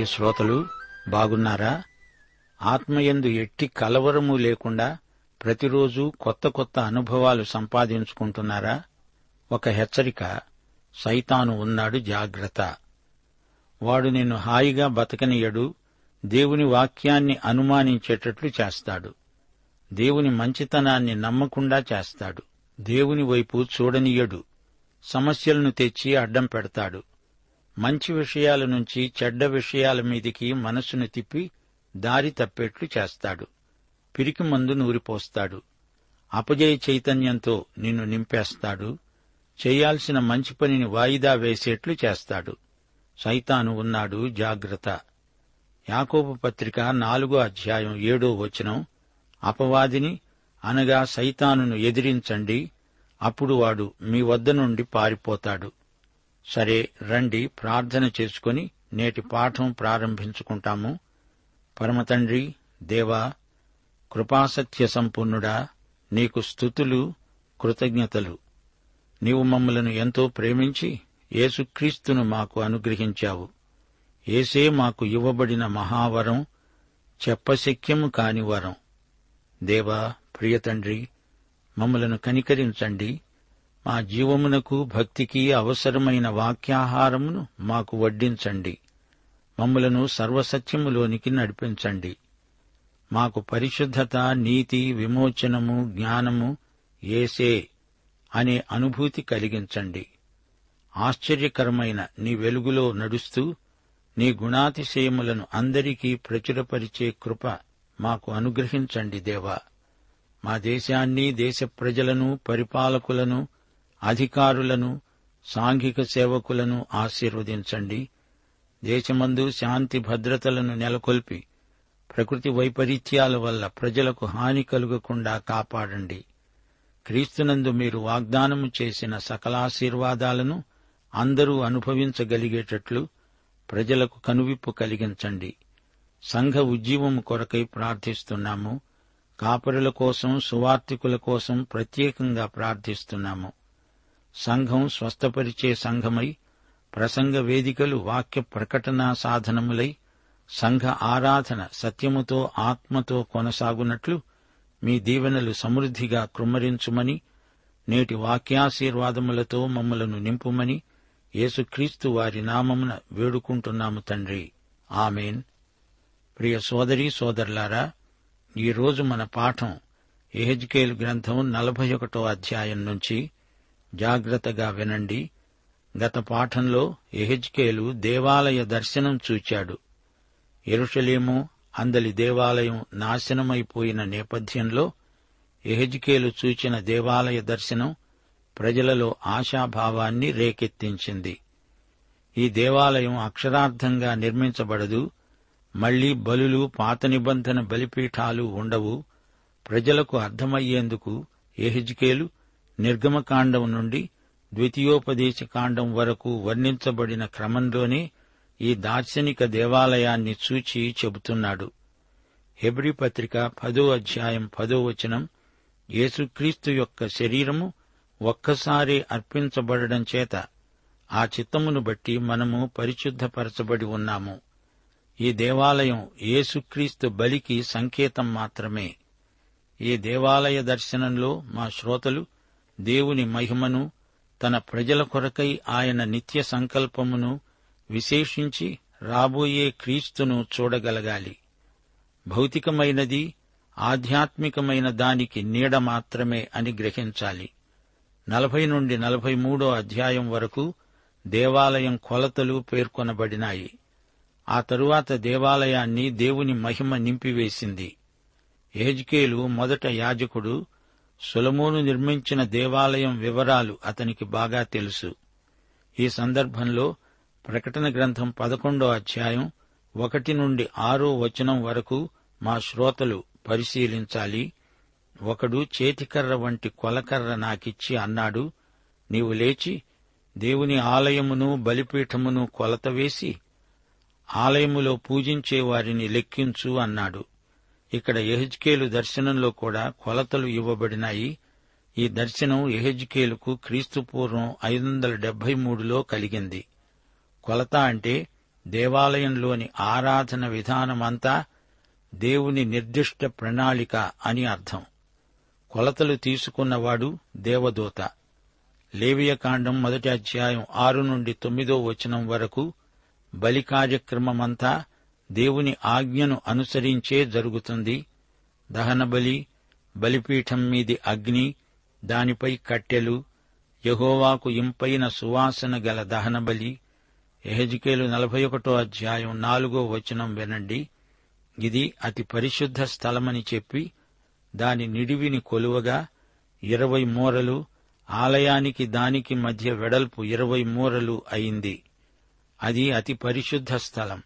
ప్రియ శ్రోతలు బాగున్నారా? ఆత్మయందు ఎట్టి కలవరము లేకుండా ప్రతిరోజు కొత్త కొత్త అనుభవాలు సంపాదించుకుంటున్నారా? ఒక హెచ్చరిక సైతాను ఉన్నాడు జాగ్రత్త. వాడు నిన్ను హాయిగా బతకనీయడు దేవుని వాక్యాన్ని అనుమానించేటట్లు చేస్తాడు. దేవుని మంచితనాన్ని నమ్మకుండా చేస్తాడు. దేవుని వైపు చూడనీయడు సమస్యలను తెచ్చి అడ్డం పెడతాడు. మంచి విషయాల నుంచి చెడ్డ విషయాల మీదికి మనసును తిప్పి దారి తప్పేట్లు చేస్తాడు. పిరికి మందు నూరిపోస్తాడు. అపజయ చైతన్యంతో నిన్ను నింపేస్తాడు. చేయాల్సిన మంచి పనిని వాయిదా వేసేట్లు చేస్తాడు. సైతాను ఉన్నాడు జాగ్రత్త. యాకోబు పత్రిక నాలుగో అధ్యాయం ఏడో వచనం అపవాదిని అనగా సైతానును ఎదిరించండి అప్పుడు వాడు మీ వద్ద నుండి పారిపోతాడు. సరే రండి ప్రార్థన చేసుకుని నేటి పాఠం ప్రారంభించుకుంటాము. పరమతండ్రి దేవా కృపాసత్య సంపూర్ణుడా నీకు స్థుతులు కృతజ్ఞతలు. నీవు మమ్మలను ఎంతో ప్రేమించి యేసుక్రీస్తును మాకు అనుగ్రహించావు. ఏసే మాకు ఇవ్వబడిన మహావరం చెప్పశక్యము కాని వరం. దేవా ప్రియతండ్రి మమ్మలను కనికరించండి. మా జీవమునకు భక్తికి అవసరమైన వాక్యాహారమును మాకు వడ్డించండి. మమ్మలను సర్వసత్యములోనికి నడిపించండి. మాకు పరిశుద్ధత నీతి విమోచనము జ్ఞానము ఏసే అనే అనుభూతి కలిగించండి. ఆశ్చర్యకరమైన నీ వెలుగులో నడుస్తూ నీ గుణాతిశయములను అందరికీ ప్రచురపరిచే కృప మాకు అనుగ్రహించండి దేవా. మా దేశాన్ని దేశ ప్రజలను పరిపాలకులను అధికారులను సాంఘిక సేవకులను ఆశీర్వదించండి. దేశమందు శాంతి భద్రతలను నెలకొల్పి ప్రకృతి వైపరీత్యాల వల్ల ప్రజలకు హాని కలుగకుండా కాపాడండి. క్రీస్తునందు మీరు వాగ్దానము చేసిన సకలాశీర్వాదాలను అందరూ అనుభవించగలిగేటట్లు ప్రజలకు కనువిప్పు కలిగించండి. సంఘ ఉజ్జీవము కొరకై ప్రార్థిస్తున్నాము. కాపరుల కోసం సువార్థికుల కోసం ప్రత్యేకంగా ప్రార్థిస్తున్నాము. సంఘం స్వస్థపరిచే సంఘమై ప్రసంగ వేదికలు వాక్య ప్రకటనా సాధనములై సంఘ ఆరాధన సత్యముతో ఆత్మతో కొనసాగునట్లు మీ దీవెనలు సమృద్ధిగా కృమ్మరించుమని నేటి వాక్యాశీర్వాదములతో మమ్మలను నింపుమని యేసుక్రీస్తు వారి నామమున వేడుకుంటున్నాము తండ్రి. ఆమెన్. ప్రియ సోదరీ సోదరులారా ఈరోజు మన పాఠం ఎహెజ్కేల్ గ్రంథం నలభై ఒకటో అధ్యాయం నుంచి జాగ్రత్తగా వినండి. గత పాఠంలో ఎహెజ్కేలు దేవాలయ దర్శనం చూచాడు. ఎరుషలేము అందలి దేవాలయం నాశనమైపోయిన నేపథ్యంలో ఎహెజ్కేలు చూచిన దేవాలయ దర్శనం ప్రజలలో ఆశాభావాన్ని రేకెత్తించింది. ఈ దేవాలయం అక్షరార్థంగా నిర్మించబడదు. మళ్ళీ బలులు పాత నిబంధన బలిపీఠాలు ఉండవు. ప్రజలకు అర్థమయ్యేందుకు ఎహిజ్కేలు నిర్గమకాండం నుండి ద్వితీయోపదేశ కాండం వరకు వర్ణించబడిన క్రమంలోనే ఈ దార్శనిక దేవాలయాన్ని చూచి చెబుతున్నాడు. హెబ్రి పత్రిక పదో అధ్యాయం పదో వచనం యేసుక్రీస్తు యొక్క శరీరము ఒక్కసారి అర్పించబడడం చేత ఆ చిత్తమును బట్టి మనము పరిశుద్ధపరచబడి ఉన్నాము. ఈ దేవాలయం యేసుక్రీస్తు బలికి సంకేతం మాత్రమే. ఈ దేవాలయ దర్శనంలో మా శ్రోతలు దేవుని మహిమను తన ప్రజల కొరకై ఆయన నిత్య సంకల్పమును విశేషించి రాబోయే క్రీస్తును చూడగలగాలి. భౌతికమైనది ఆధ్యాత్మికమైన దానికి నీడ మాత్రమే అని గ్రహించాలి. నలభై నుండి నలభై మూడో అధ్యాయం వరకు దేవాలయం కొలతలు పేర్కొనబడినాయి. ఆ తరువాత దేవాలయాన్ని దేవుని మహిమ నింపివేసింది. ఏజ్కేలు మొదట యాజకుడు సులమోను నిర్మించిన దేవాలయం వివరాలు అతనికి బాగా తెలుసు. ఈ సందర్భంలో ప్రకటన గ్రంథం పదకొండో అధ్యాయం ఒకటి నుండి ఆరో వచనం వరకు మా శ్రోతలు పరిశీలించాలి. ఒకడు చేతికర్ర వంటి కొలకర్ర నాకిచ్చి అన్నాడు నీవు లేచి దేవుని ఆలయమును బలిపీఠమును కొలత వేసి ఆలయములో పూజించే వారిని లెక్కించు అన్నాడు. ఇక్కడ ఎహెజ్కేలు దర్శనంలో కూడా కొలతలు ఇవ్వబడినాయి. ఈ దర్శనం ఎహెజ్కేలుకు క్రీస్తుపూర్వం ఐదు వందల డెబ్బై మూడులో కలిగింది. కొలత అంటే దేవాలయంలోని ఆరాధన విధానమంతా దేవుని నిర్దిష్ట ప్రణాళిక అని అర్థం. కొలతలు తీసుకున్నవాడు దేవదూత. లేవియకాండం మొదటి అధ్యాయం ఆరు నుండి తొమ్మిదో వచనం వరకు బలి కార్యక్రమమంతా దేవుని ఆజ్ఞను అనుసరించే జరుగుతుంది. దహనబలి బలిపీఠం మీది అగ్ని దానిపై కట్టెలు యహోవాకు ఇంపైన సువాసన గల దహనబలి. ఎహజికేలు నలభై ఒకటో అధ్యాయం నాలుగో వచనం వినండి. ఇది అతి పరిశుద్ధ స్థలమని చెప్పి దాని నిడివిని కొలువగా ఇరవై మూరలు ఆలయానికి దానికి మధ్య వెడల్పు ఇరవై మూరలు అయింది. అది అతి పరిశుద్ధ స్థలం.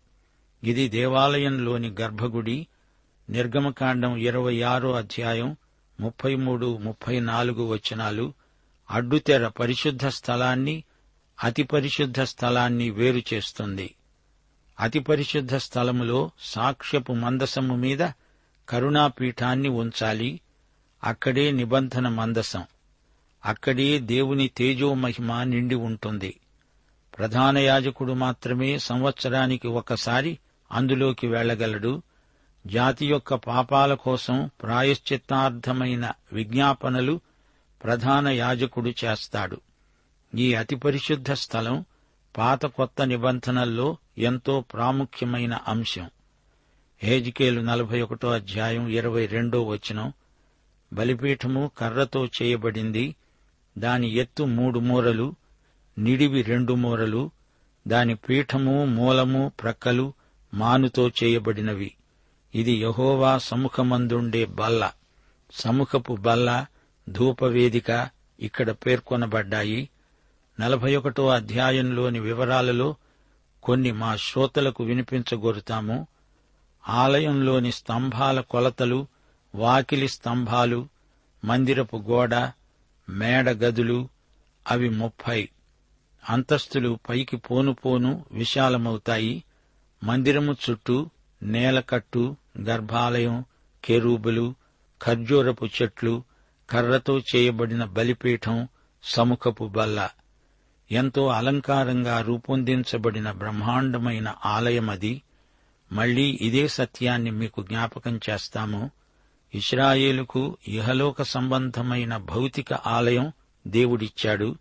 ఇది దేవాలయంలోని గర్భగుడి నిర్గమకాండం ఇరవై ఆరో అధ్యాయం ముప్పై మూడు ముప్పై నాలుగు వచనాలు అడ్డుతెర పరిశుద్ధ స్థలాన్ని అతి పరిశుద్ధ స్థలాన్ని వేరు చేస్తుంది. అతి పరిశుద్ధ స్థలములో సాక్ష్యపు మందసము మీద కరుణాపీఠాన్ని ఉంచాలి. అక్కడే నిబంధన మందసం. అక్కడే దేవుని తేజోమహిమ నిండి ఉంటుంది. ప్రధాన యాజకుడు మాత్రమే సంవత్సరానికి ఒకసారి అందులోకి వెళ్ళగలడు జాతి యొక్క పాపాల కోసం ప్రాయశ్చిత్తార్థమైన విజ్ఞాపనలు ప్రధాన యాజకుడు చేస్తాడు. ఈ అతి పరిశుద్ధ స్థలం పాత కొత్త నిబంధనల్లో ఎంతో ప్రాముఖ్యమైన అంశం. హేజికేలు నలభై ఒకటో అధ్యాయం ఇరవై రెండో వచనం బలిపీఠము కర్రతో చేయబడింది దాని ఎత్తు మూడు మూరలు నిడివి రెండు మూరలు దాని పీఠము మూలము ప్రక్కలు మానుతో చేయబడినవి. ఇది యహోవా సముఖమందుండే బల్ల. సముఖపు బల్ల ధూపవేదిక ఇక్కడ పేర్కొనబడ్డాయి. నలభై ఒకటో అధ్యాయంలోని వివరాలలో కొన్ని మా శ్రోతలకు వినిపించగోరుతాము. ఆలయంలోని స్తంభాల కొలతలు వాకిలి స్తంభాలు మందిరపు గోడ మేడ గదులు అవి ముప్పై. అంతస్తులు పైకి పోను పోను విశాలమవుతాయి. మందిరము చుట్టూ నేలకట్టు గర్భాలయం కెరూబులు ఖర్జూరపు చెట్లు కర్రతో చేయబడిన బలిపీఠం సముఖపు బల్ల. ఎంతో అలంకారంగా రూపొందించబడిన బ్రహ్మాండమైన ఆలయమది మళ్ళీ ఇదే సత్యాన్ని మీకు జ్ఞాపకం చేస్తాము. ఇస్రాయేలుకు ఇహలోక సంబంధమైన భౌతిక ఆలయం దేవుడిచ్చాడు.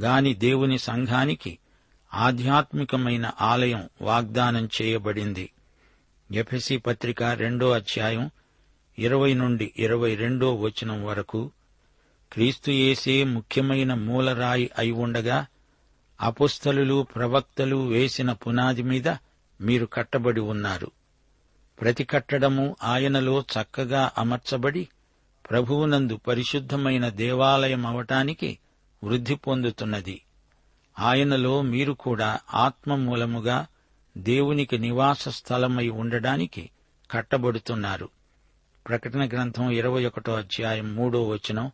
గాని దేవుని సంఘానికి ఆధ్యాత్మికమైన ఆలయం వాగ్దానం చేయబడింది. ఎఫెసి పత్రిక రెండో అధ్యాయం ఇరవై నుండి ఇరవై రెండో వచనం వరకు క్రీస్తుయేసే ముఖ్యమైన మూలరాయి అయి ఉండగా అపుస్తలు ప్రవక్తలు వేసిన పునాది మీద మీరు కట్టబడి ఉన్నారు. ప్రతి కట్టడము ఆయనలో చక్కగా అమర్చబడి ప్రభువునందు పరిశుద్ధమైన దేవాలయం అవటానికి వృద్ధి పొందుతున్నది. ఆయనలో మీరు కూడా ఆత్మ మూలముగా దేవునికి నివాస స్థలమై ఉండడానికి కట్టబడుతున్నారు. ప్రకటన గ్రంథం ఇరవై ఒకటో అధ్యాయం మూడో వచనం.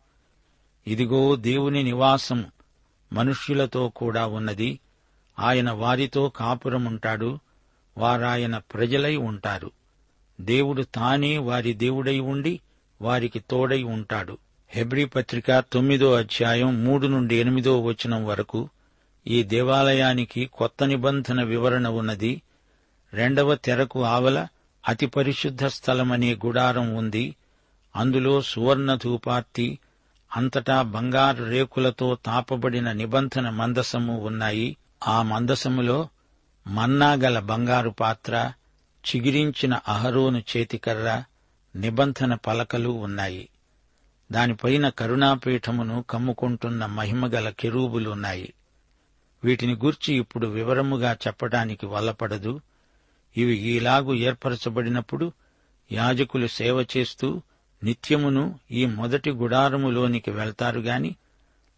ఇదిగో దేవుని నివాసం మనుష్యులతో కూడా ఉన్నది. ఆయన వారితో కాపురముంటాడు. వారాయన ప్రజలై ఉంటారు. దేవుడు తానే వారి దేవుడై ఉండి వారికి తోడై ఉంటాడు. హెబ్రీ పత్రిక తొమ్మిదో అధ్యాయం మూడు నుండి ఎనిమిదో వచనం వరకు ఈ దేవాలయానికి కొత్త నిబంధన వివరణ ఉన్నది. రెండవ తెరకు ఆవల అతి పరిశుద్ధ స్థలమనే గుడారం ఉంది. అందులో సువర్ణ ధూపార్తి అంతటా బంగారు రేకులతో తాపబడిన నిబంధన మందసము ఉన్నాయి. ఆ మందసములో మన్నాగల బంగారు పాత్ర చిగిరించిన అహరోను చేతికర్ర నిబంధన పలకలు ఉన్నాయి. దానిపైన కరుణాపీఠమును కమ్ముకుంటున్న మహిమగల కెరూబులున్నాయి. వీటిని గూర్చి ఇప్పుడు వివరముగా చెప్పడానికి వల్లపడదు ఇవి ఈలాగు ఏర్పరచబడినప్పుడు యాజకులు సేవ చేస్తూ నిత్యమును ఈ మొదటి గుడారములోనికి వెళ్తారు గాని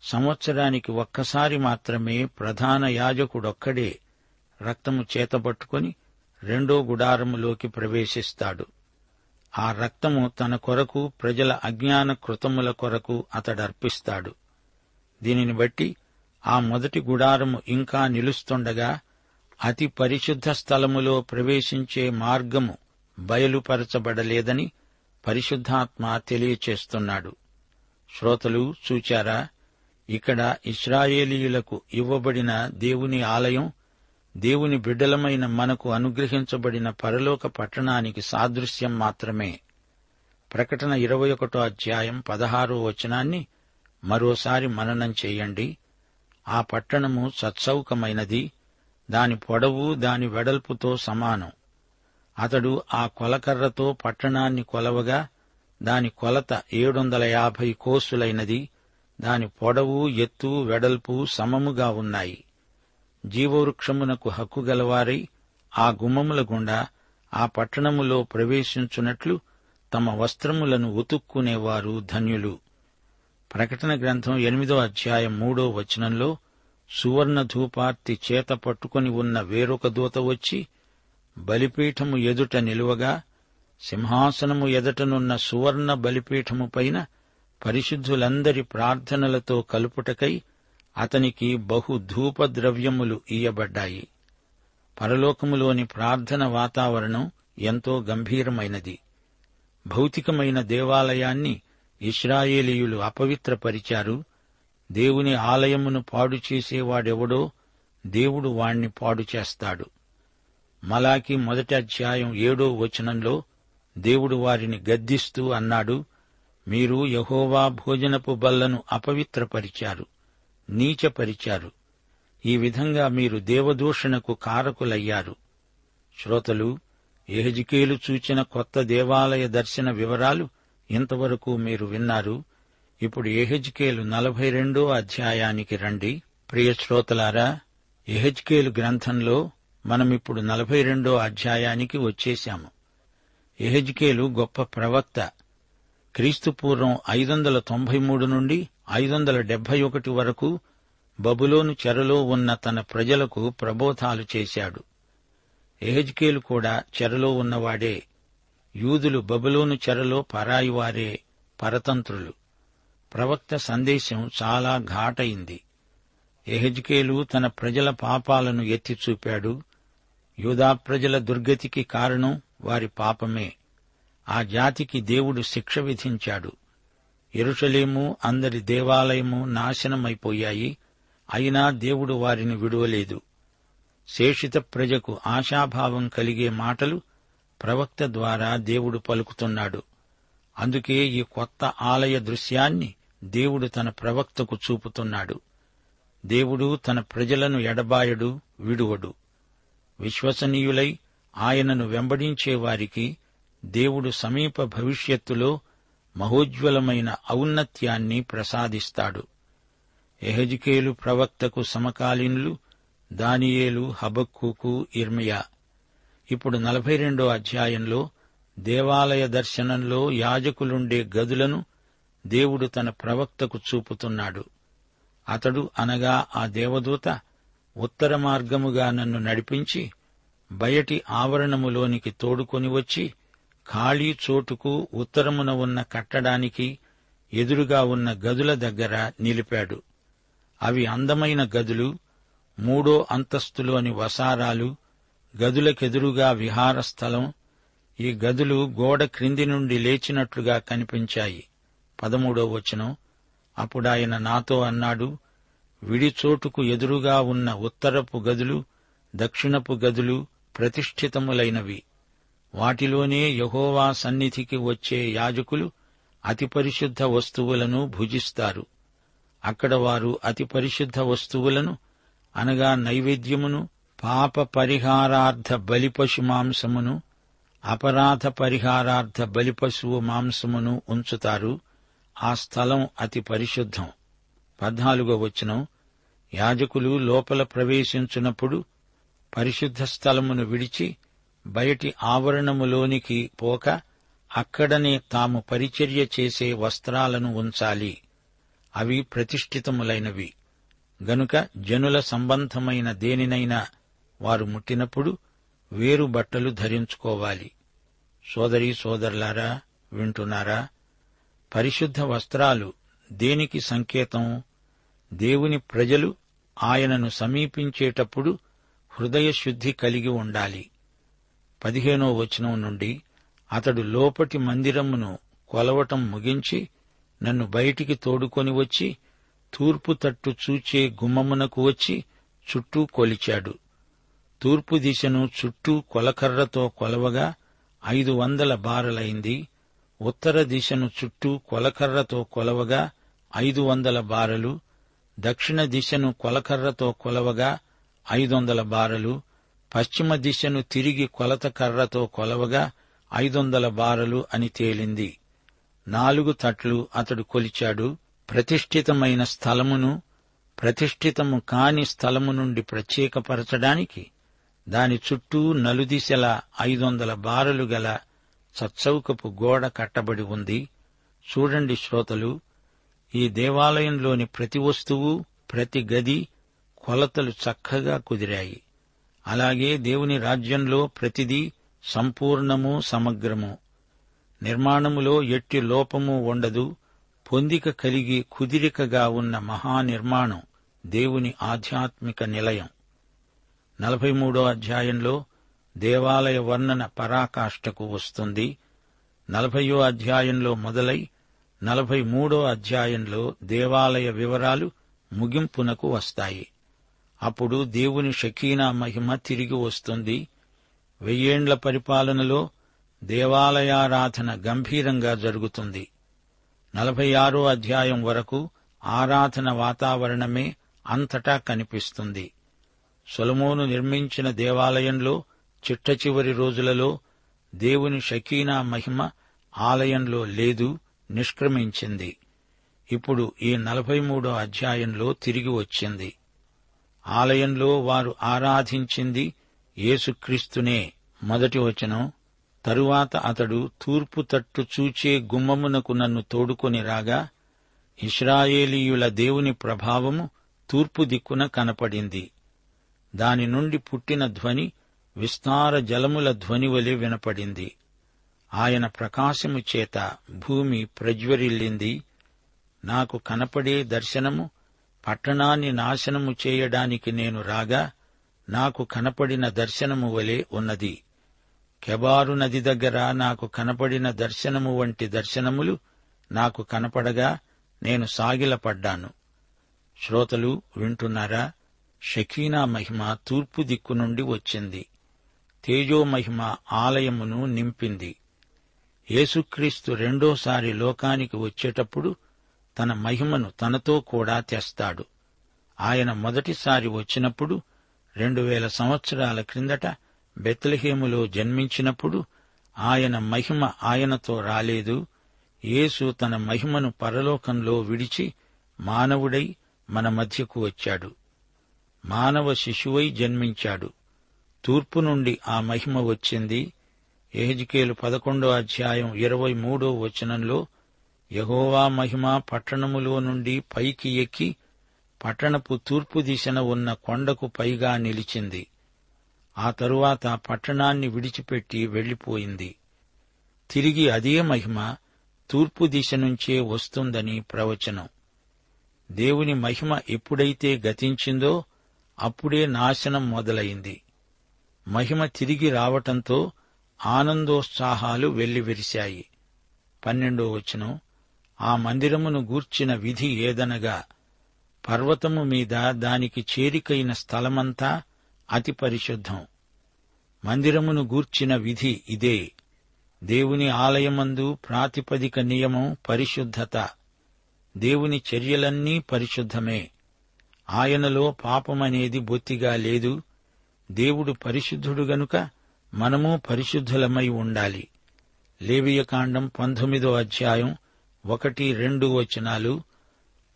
సంవత్సరానికి ఒక్కసారి మాత్రమే ప్రధాన యాజకుడొక్కడే రక్తము చేతబట్టుకొని రెండో గుడారములోకి ప్రవేశిస్తాడు. ఆ రక్తము తన కొరకు ప్రజల అజ్ఞాన కృతముల కొరకు అతడర్పిస్తాడు. దీనిని బట్టి ఆ మొదటి గుడారము ఇంకా నిలుస్తుండగా అతి పరిశుద్ధ స్థలములో ప్రవేశించే మార్గము బయలుపరచబడలేదని పరిశుద్ధాత్మ తెలియచేస్తున్నాడు. శ్రోతలు చూచారా ఇక్కడ ఇస్రాయేలీయులకు ఇవ్వబడిన దేవుని ఆలయం దేవుని బిడ్డలమైన మనకు అనుగ్రహించబడిన పరలోక పట్టణానికి సాదృశ్యం మాత్రమే. ప్రకటన ఇరవై ఒకటో అధ్యాయం పదహారో వచనాన్ని మరోసారి మననం చేయండి. ఆ పట్టణము సత్సౌకమైనది. దాని పొడవు దాని వెడల్పుతో సమానం. అతడు ఆ కొలకర్రతో పట్టణాన్ని కొలవగా దాని కొలత ఏడొందల యాభై కోసులైనది. దాని పొడవు ఎత్తు వెడల్పు సమముగా ఉన్నాయి. జీవవృక్షమునకు హక్కు గలవారై ఆ గుమ్మముల గుండా ఆ పట్టణములో ప్రవేశించున్నట్లు తమ వస్త్రములను ఉతుక్కునేవారు ధన్యులు. ప్రకటన గ్రంథం ఎనిమిదో అధ్యాయం మూడో వచనంలో సువర్ణ ధూపార్తి చేత పట్టుకొని ఉన్న వేరొక దూత వచ్చి బలిపీఠము ఎదుట నిలువగా సింహాసనము ఎదుటనున్న సువర్ణ బలిపీఠము పైన పరిశుద్ధులందరి ప్రార్థనలతో కలుపుటకై అతనికి బహు ధూప ద్రవ్యములు ఇయ్యబడ్డాయి. పరలోకములోని ప్రార్థన వాతావరణం ఎంతో గంభీరమైనది. భౌతికమైన దేవాలయాన్ని ఇస్రాయేలీయులు అపవిత్రపరిచారు. దేవుని ఆలయమును పాడు చేసేవాడెవడో దేవుడు వాణ్ణి పాడు చేస్తాడు. మలాకి మొదటి అధ్యాయం ఏడో వచనంలో దేవుడు వారిని గద్దిస్తూ అన్నాడు మీరు యహోవా భోజనపు బల్లను అపవిత్రపరిచారు నీచపరిచారు. ఈ విధంగా మీరు దేవదూషణకు కారకులయ్యారు. శ్రోతలు ఎహజికేలు చూచిన కొత్త దేవాలయ దర్శన వివరాలు ఇంతవరకు మీరు విన్నారు. ఇప్పుడు ఎహెజ్కేలు నలభై రెండో అధ్యాయానికి రండి. ప్రియ శ్రోతలారా ఎహెజ్కేలు గ్రంథంలో మనమిప్పుడు నలభై రెండో అధ్యాయానికి వచ్చేశాము. ఎహెజ్కేలు గొప్ప ప్రవక్త. క్రీస్తుపూర్వం ఐదు వందల తొంభై మూడు నుండి ఐదు వందల డెబ్బై ఒకటి వరకు బబులోను చెరలో ఉన్న తన ప్రజలకు ప్రబోధాలు చేశాడు. ఎహెజ్కేలు కూడా చెరలో ఉన్నవాడే. యూదులు బబులోను చెరలో పరాయివారే పరతంత్రులు. ప్రవక్త సందేశం చాలా ఘాటైంది. ఎహెజ్కేలు తన ప్రజల పాపాలను ఎత్తి చూపాడు యూదా ప్రజల దుర్గతికి కారణం వారి పాపమే. ఆ జాతికి దేవుడు శిక్ష విధించాడు. ఎరుషలేము అందరి దేవాలయము నాశనమైపోయాయి. అయినా దేవుడు వారిని విడువలేదు. శేషిత ప్రజకు ఆశాభావం కలిగే మాటలు ప్రవక్త ద్వారా దేవుడు పలుకుతున్నాడు. అందుకే ఈ కొత్త ఆలయ దృశ్యాన్ని దేవుడు తన ప్రవక్తకు చూపుతున్నాడు. దేవుడు తన ప్రజలను ఎడబాయడు విడువడు. విశ్వసనీయులై ఆయనను వెంబడించే వారికి దేవుడు సమీప భవిష్యత్తులో మహోజ్వలమైన ఔన్నత్యాన్ని ప్రసాదిస్తాడు. ఎహజికేలు ప్రవక్తకు సమకాలీనులు దానియేలు హబక్కుకు ఇర్మియా ఇప్పుడు నలభై రెండో అధ్యాయంలో దేవాలయ దర్శనంలో యాజకులుండే గదులను దేవుడు తన ప్రవక్తకు చూపుతున్నాడు. అతడు అనగా ఆ దేవదూత ఉత్తర మార్గముగా నన్ను నడిపించి బయటి ఆవరణములోనికి తోడుకొని వచ్చి ఖాళీ చోటుకు ఉత్తరమున ఉన్న కట్టడానికి ఎదురుగా ఉన్న గదుల దగ్గర నిలిపాడు. అవి అందమైన గదులు మూడో అంతస్తులోని వసారాలు గదులకెదురుగా విహార స్థలం ఈ గదులు గోడ క్రింది నుండి లేచినట్లుగా కనిపించాయి. పదమూడో వచనం. అప్పుడాయన నాతో అన్నాడు విడిచోటుకు ఎదురుగా ఉన్న ఉత్తరపు గదులు దక్షిణపు గదులు ప్రతిష్ఠితములైనవి. వాటిలోనే యహోవా సన్నిధికి వచ్చే యాజకులు అతి పరిశుద్ధ వస్తువులను భుజిస్తారు. అక్కడ వారు అతి పరిశుద్ధ వస్తువులను అనగా నైవేద్యమును పాప పరిహారార్థ బలిపశు మాంసమును అపరాధ పరిహారార్థ బలిపశువు మాంసమును ఉంచుతారు. ఆ స్థలం అతి పరిశుద్ధం. పద్నాలుగో వచనం. యాజకులు లోపల ప్రవేశించున్నప్పుడు పరిశుద్ధ స్థలమును విడిచి బయటి ఆవరణములోనికి పోక అక్కడనే తాము పరిచర్య చేసే వస్త్రాలను ఉంచాలి. అవి ప్రతిష్ఠితములైనవి. గనుక జనుల సంబంధమైన దేనినైనా వారు ముట్టినప్పుడు వేరు బట్టలు ధరించుకోవాలి. సోదరీ సోదరులారా వింటున్నారా? పరిశుద్ధ వస్త్రాలు దేనికి సంకేతం? దేవుని ప్రజలు ఆయనను సమీపించేటప్పుడు హృదయ శుద్ధి కలిగి ఉండాలి. పదిహేనో వచనం నుండి అతడు లోపటి మందిరమును కొలవటం ముగించి నన్ను బయటికి తోడుకొని వచ్చి తూర్పు తట్టు చూచే గుమ్మమునకు వచ్చి చుట్టూ కొలిచాడు. తూర్పు దిశను చుట్టూ కొలకర్రతో కొలవగా ఐదు వందల బారలైంది. ఉత్తర దిశను చుట్టూ కొలకర్రతో కొలవగా ఐదు వందల బారలు. దక్షిణ దిశను కొలకర్రతో కొలవగా ఐదు వందల బారలు. పశ్చిమ దిశను తిరిగి కొలత కర్రతో కొలవగా ఐదొందల బారలు అని తేలింది. నాలుగు తట్లు అతడు కొలిచాడు. ప్రతిష్ఠితమైన స్థలమును ప్రతిష్ఠితము కాని స్థలము నుండి ప్రత్యేకపరచడానికి దాని చుట్టూ నలుదిశల ఐదొందల బారలు గల చచ్చౌకపు గోడ కట్టబడి ఉంది. చూడండి శ్రోతలు ఈ దేవాలయంలోని ప్రతి వస్తువు ప్రతి గది కొలతలు చక్కగా కుదిరాయి. అలాగే దేవుని రాజ్యంలో ప్రతిదీ సంపూర్ణము సమగ్రము. నిర్మాణములో ఎట్టి లోపము ఉండదు పొందిక కలిగి కుదిరికగా ఉన్న మహానిర్మాణం దేవుని ఆధ్యాత్మిక నిలయం. నలభై మూడో అధ్యాయంలో దేవాలయ వర్ణన పరాకాష్ఠకు వస్తుంది. నలభయో అధ్యాయంలో మొదలై నలభై మూడో అధ్యాయంలో దేవాలయ వివరాలు ముగింపునకు వస్తాయి. అప్పుడు దేవుని షకీనా మహిమ తిరిగి వస్తుంది. వెయ్యేండ్ల పరిపాలనలో దేవాలయారాధన గంభీరంగా జరుగుతుంది. నలభై ఆరో అధ్యాయం వరకు ఆరాధన వాతావరణమే అంతటా కనిపిస్తుంది. సొలమోను నిర్మించిన దేవాలయంలో చిట్ట చివరి రోజులలో దేవుని షకీనా మహిమ ఆలయంలో లేదు నిష్క్రమించింది. ఇప్పుడు ఈ నలభై మూడో అధ్యాయంలో తిరిగి వచ్చింది. ఆలయంలో వారు ఆరాధించింది యేసుక్రీస్తునే. మొదటి వచనం తరువాత అతడు తూర్పు తట్టు చూచే గుమ్మమునకు నన్ను తోడుకొని రాగా ఇస్రాయేలీయుల దేవుని ప్రభావము తూర్పు దిక్కున కనపడింది. దాని నుండి పుట్టిన ధ్వని విస్తార జలముల ధ్వని వలె వినపడింది. ఆయన ప్రకాశము చేత భూమి ప్రజ్వరిల్లింది. నాకు కనపడే దర్శనము పట్టణాన్ని నాశనము చేయడానికి నేను రాగా నాకు కనపడిన దర్శనము వలె ఉన్నది. కెబారు నది దగ్గర నాకు కనపడిన దర్శనము వంటి దర్శనములు నాకు కనపడగా నేను సాగిలపడ్డాను. శ్రోతలు వింటున్నారా? షకీనా మహిమ తూర్పు దిక్కు నుండి వచ్చింది. తేజో మహిమ ఆలయమును నింపింది. యేసుక్రీస్తు రెండోసారి లోకానికి వచ్చేటప్పుడు తన మహిమను తనతో కూడా తెస్తాడు. ఆయన మొదటిసారి వచ్చినప్పుడు రెండు వేల సంవత్సరాల క్రిందట బెత్లహేములో జన్మించినప్పుడు ఆయన మహిమ ఆయనతో రాలేదు. యేసు తన మహిమను పరలోకంలో విడిచి మానవుడై మన మధ్యకు వచ్చాడు. మానవ శిశువై జన్మించాడు. తూర్పు నుండి ఆ మహిమ వచ్చింది. ఎహెజ్కేలు పదకొండో అధ్యాయం ఇరవై మూడో వచనంలో యహోవా మహిమ పట్టణములో నుండి పైకి ఎక్కి పట్టణపు తూర్పు దిశన ఉన్న కొండకు పైగా నిలిచింది. ఆ తరువాత పట్టణాన్ని విడిచిపెట్టి వెళ్ళిపోయింది తిరిగి అదే మహిమ తూర్పు దిశ నుంచే వస్తుందని ప్రవచనం. దేవుని మహిమ ఎప్పుడైతే గతించిందో అప్పుడే నాశనం మొదలైంది. మహిమ తిరిగి రావటంతో ఆనందోత్సాహాలు వెల్లివిరిశాయి. పన్నెండో వచనం. ఆ మందిరమును గూర్చిన విధి ఏదనగా పర్వతము మీద దానికి చేరికైన స్థలమంతా అతి పరిశుద్ధం. మందిరమును గూర్చిన విధి ఇదే. దేవుని ఆలయమందు ప్రాతిపదిక నియమం పరిశుద్ధత. దేవుని చర్యలన్నీ పరిశుద్ధమే. ఆయనలో పాపమనేది బొత్తిగా లేదు. దేవుడు పరిశుద్ధుడు గనుక మనము పరిశుద్ధులమై ఉండాలి. లేవియకాండం పంతొమ్మిదో అధ్యాయం ఒకటి రెండు వచనాలు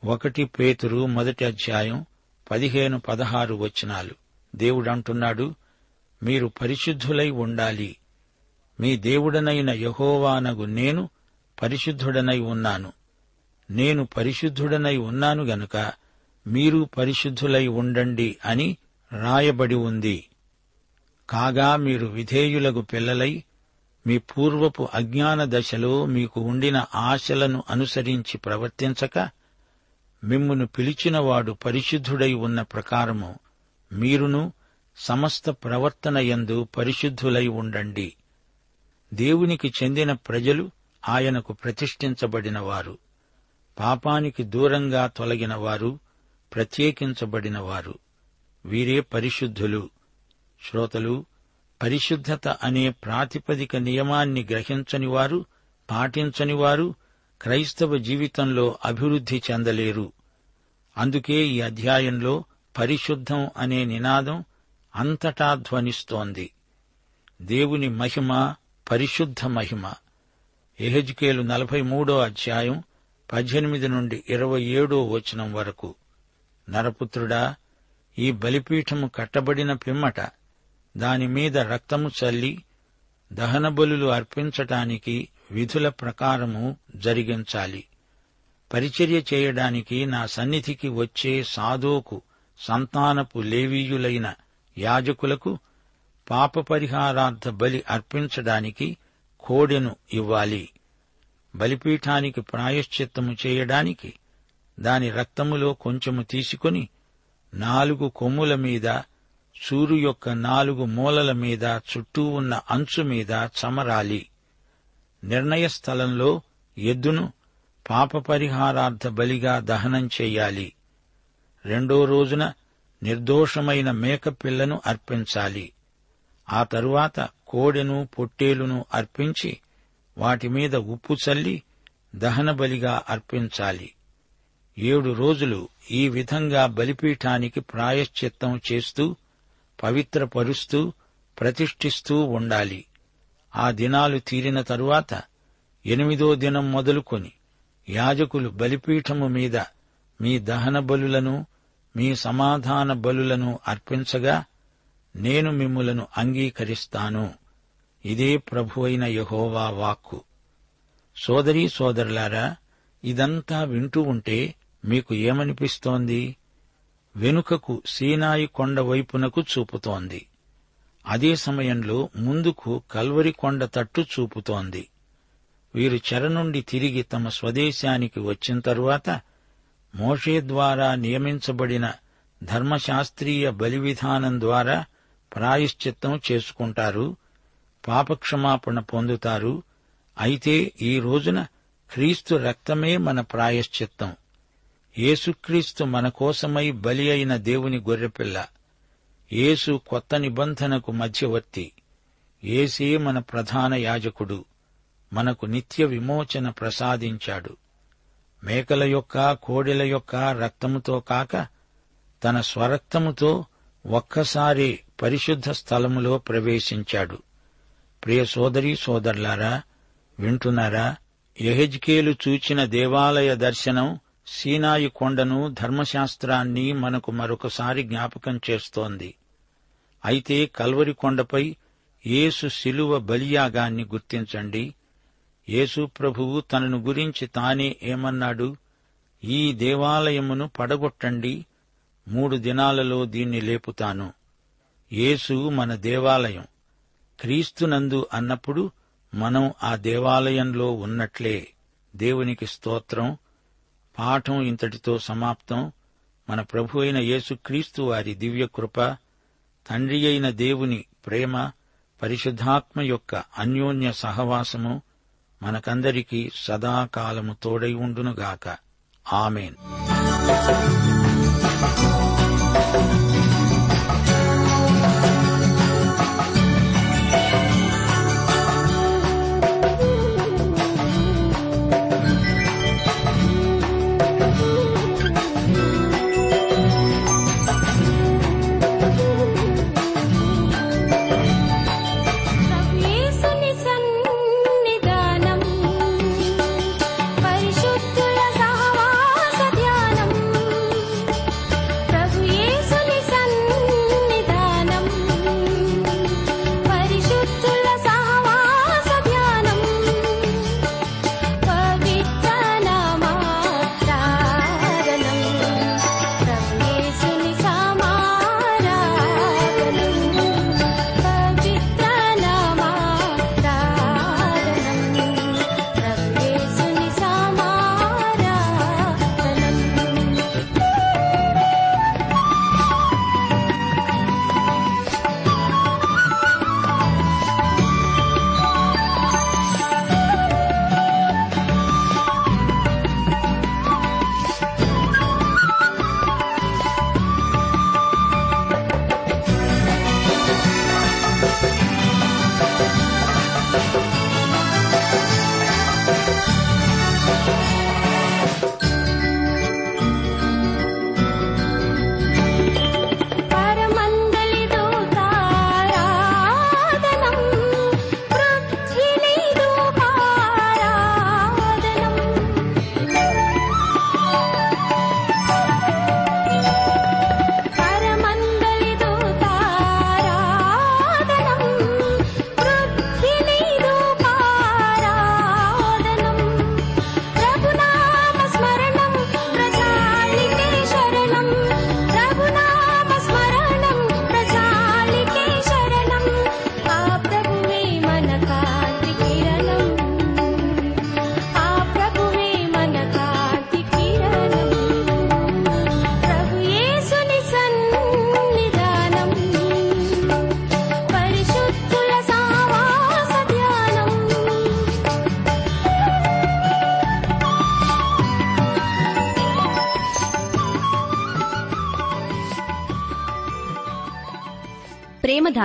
ఒకటి పేతురు మొదటి అధ్యాయం పదిహేను పదహారు వచనాలు. దేవుడంటున్నాడు మీరు పరిశుద్ధులై ఉండాలి. మీ దేవుడనైన యహోవానగు నేను పరిశుద్ధుడనై ఉన్నాను. నేను పరిశుద్ధుడనై ఉన్నాను గనుక మీరు పరిశుద్ధులై ఉండండి అని రాయబడి ఉంది. కాగా మీరు విధేయులకు పిల్లలై మీ పూర్వపు అజ్ఞాన దశలో మీకు ఉండిన ఆశలను అనుసరించి ప్రవర్తించక మిమ్మును పిలిచినవాడు పరిశుద్ధుడై ఉన్న ప్రకారము మీరును సమస్త ప్రవర్తన యందు పరిశుద్ధులై ఉండండి. దేవునికి చెందిన ప్రజలు ఆయనకు ప్రతిష్ఠించబడినవారు. పాపానికి దూరంగా తొలగినవారు ప్రత్యేకించబడినవారు. వీరే పరిశుద్ధులు. శ్రోతలు పరిశుద్ధత అనే ప్రాతిపదిక నియమాన్ని గ్రహించని వారు పాటించని వారు క్రైస్తవ జీవితంలో అభివృద్ధి చెందలేరు. అందుకే ఈ అధ్యాయంలో పరిశుద్ధం అనే నినాదం అంతటా ధ్వనిస్తోంది. దేవుని మహిమ పరిశుద్ధ మహిమ. ఎహెజ్కేలు నలభై మూడో అధ్యాయం పద్దెనిమిది నుండి ఇరవై ఏడో వచనం వరకు. నరపుత్రుడా ఈ బలిపీఠము కట్టబడిన పిమ్మట దానిమీద రక్తము చల్లి దహనబలులు అర్పించటానికి విధుల ప్రకారము జరిగించాలి. పరిచర్య చేయడానికి నా సన్నిధికి వచ్చే సాధోకు సంతానపు లేవీయులైన యాజకులకు పాప పరిహారార్థ బలి అర్పించడానికి కోడెను ఇవ్వాలి. బలిపీఠానికి ప్రాయశ్చిత్తము చేయడానికి దాని రక్తములో కొంచెము తీసుకొని నాలుగు కొమ్ముల మీద సూరు యొక్క నాలుగు మూలల మీద చుట్టూ ఉన్న అంచు మీద చమరాలి. నిర్ణయ స్థలంలో ఎద్దును పాప పరిహారార్థ బలిగా దహనం చేయాలి. రెండో రోజున నిర్దోషమైన మేకపిల్లను అర్పించాలి. ఆ తరువాత కోడెను పొట్టేలును అర్పించి వాటి మీద ఉప్పు చల్లి దహన బలిగా అర్పించాలి. ఏడు రోజులు ఈ విధంగా బలిపీఠానికి ప్రాయశ్చిత్తం చేస్తూ పవిత్రపరుస్తూ ప్రతిష్ఠిస్తూ ఉండాలి. ఆ దినాలు తీరిన తరువాత ఎనిమిదో దినం మొదలుకొని యాజకులు బలిపీఠము మీద మీ దహన బలులను మీ సమాధాన బలులను అర్పించగా నేను మిమ్ములను అంగీకరిస్తాను. ఇదే ప్రభువైన యహోవా వాక్కు. సోదరీ సోదరులారా ఇదంతా వింటూ ఉంటే మీకు ఏమనిపిస్తోంది? వెనుకకు సీనాయి కొండ వైపునకు చూపుతోంది. అదే సమయంలో ముందుకు కల్వరి కొండ తట్టు చూపుతోంది. వీరు చెర నుండి తిరిగి తమ స్వదేశానికి వచ్చిన తరువాత మోషే ద్వారా నియమించబడిన ధర్మశాస్త్రీయ బలి విధానం ద్వారా ప్రాయశ్చిత్తం చేసుకుంటారు పాపక్షమాపణ పొందుతారు. అయితే ఈ రోజున క్రీస్తు రక్తమే మన ప్రాయశ్చిత్తం. యేసుక్రీస్తు మన కోసమై బలి అయిన దేవుని గొర్రెపిల్ల. యేసు కొత్త నిబంధనకు మధ్యవర్తి. ఏసే మన ప్రధాన యాజకుడు. మనకు నిత్య విమోచన ప్రసాదించాడు. మేకల యొక్క కోడెల యొక్క రక్తముతో కాక తన స్వరక్తముతో ఒక్కసారి పరిశుద్ధ స్థలములో ప్రవేశించాడు. ప్రియ సోదరీ సోదరులారా వింటున్నారా? యహెజ్కేలు చూచిన దేవాలయ దర్శనం సీనాయి కొండను ధర్మశాస్త్రాన్ని మనకు మరొకసారి జ్ఞాపకం చేస్తోంది. అయితే కల్వరి కొండపై యేసు శిలువ బలియాగాన్ని గుర్తించండి. యేసు ప్రభువు తనను గురించి తానే ఏమన్నాడు? ఈ దేవాలయమును పడగొట్టండి. మూడు దినాలలో దీన్ని లేపుతాను. యేసు మన దేవాలయం. క్రీస్తునందు అన్నప్పుడు మనం ఆ దేవాలయంలో ఉన్నట్లే. దేవునికి స్తోత్రం. పాఠం ఇంతటితో సమాప్తం. మన ప్రభు అయిన యేసుక్రీస్తు వారి దివ్య కృప తండ్రి అయిన దేవుని ప్రేమ పరిశుద్ధాత్మ యొక్క అన్యోన్య సహవాసము మనకందరికీ సదాకాలము తోడై ఉండునుగాక. ఆమెన్.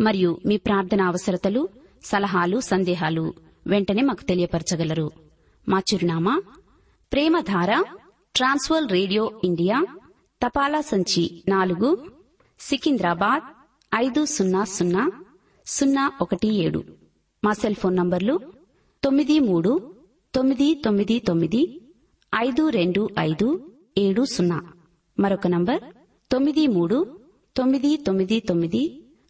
మరియు మీ ప్రార్థన అవసరతలు సలహాలు సందేహాలు వెంటనే మాకు తెలియపరచగలరు. మా చిరునామా ప్రేమధార ట్రాన్స్వర్ రేడియో ఇండియా తపాలా సంచి నాలుగు సికింద్రాబాద్ ఐదు సున్నా సున్నా సున్నా ఒకటి ఏడు. మా సెల్ ఫోన్ నంబర్లు తొమ్మిది మూడు తొమ్మిది తొమ్మిది తొమ్మిది ఐదు రెండు ఐదు ఏడు సున్నా. మరొక నంబర్ తొమ్మిది మూడు తొమ్మిది తొమ్మిది తొమ్మిది